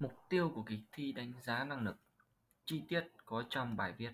Mục tiêu của kỳ thi đánh giá năng lực, chi tiết có trong bài viết.